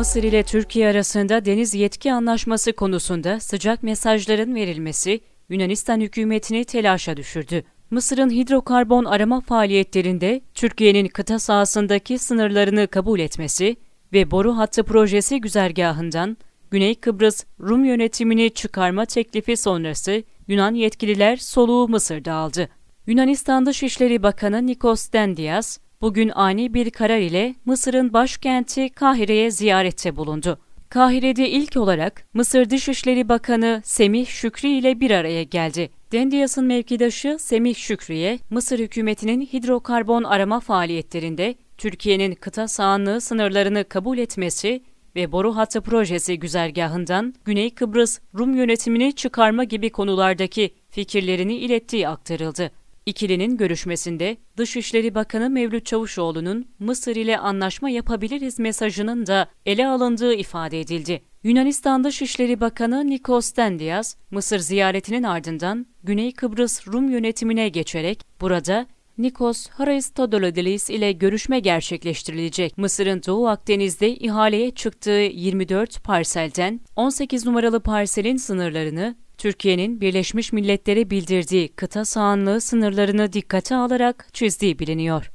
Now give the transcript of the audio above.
Mısır ile Türkiye arasında deniz yetki anlaşması konusunda sıcak mesajların verilmesi Yunanistan hükümetini telaşa düşürdü. Mısır'ın hidrokarbon arama faaliyetlerinde Türkiye'nin kıta sahasındaki sınırlarını kabul etmesi ve boru hattı projesi güzergahından Güney Kıbrıs Rum yönetimini çıkarma teklifi sonrası Yunan yetkililer soluğu Mısır'da aldı. Yunanistan Dışişleri Bakanı Nikos Dendias, bugün ani bir karar ile Mısır'ın başkenti Kahire'ye ziyarette bulundu. Kahire'de ilk olarak Mısır Dışişleri Bakanı Semih Şükrü ile bir araya geldi. Dendias'ın mevkidaşı Semih Şükrü'ye Mısır hükümetinin hidrokarbon arama faaliyetlerinde Türkiye'nin kıta sahanlığı sınırlarını kabul etmesi ve boru hattı projesi güzergahından Güney Kıbrıs Rum yönetimini çıkarma gibi konulardaki fikirlerini ilettiği aktarıldı. İkilinin görüşmesinde Dışişleri Bakanı Mevlüt Çavuşoğlu'nun Mısır ile anlaşma yapabiliriz mesajının da ele alındığı ifade edildi. Yunanistan Dışişleri Bakanı Nikos Dendias, Mısır ziyaretinin ardından Güney Kıbrıs Rum yönetimine geçerek burada Nikos Haristodolodilis ile görüşme gerçekleştirilecek. Mısır'ın Doğu Akdeniz'de ihaleye çıktığı 24 parselden 18 numaralı parselin sınırlarını Türkiye'nin Birleşmiş Milletler'e bildirdiği kıta sahanlığı sınırlarını dikkate alarak çizdiği biliniyor.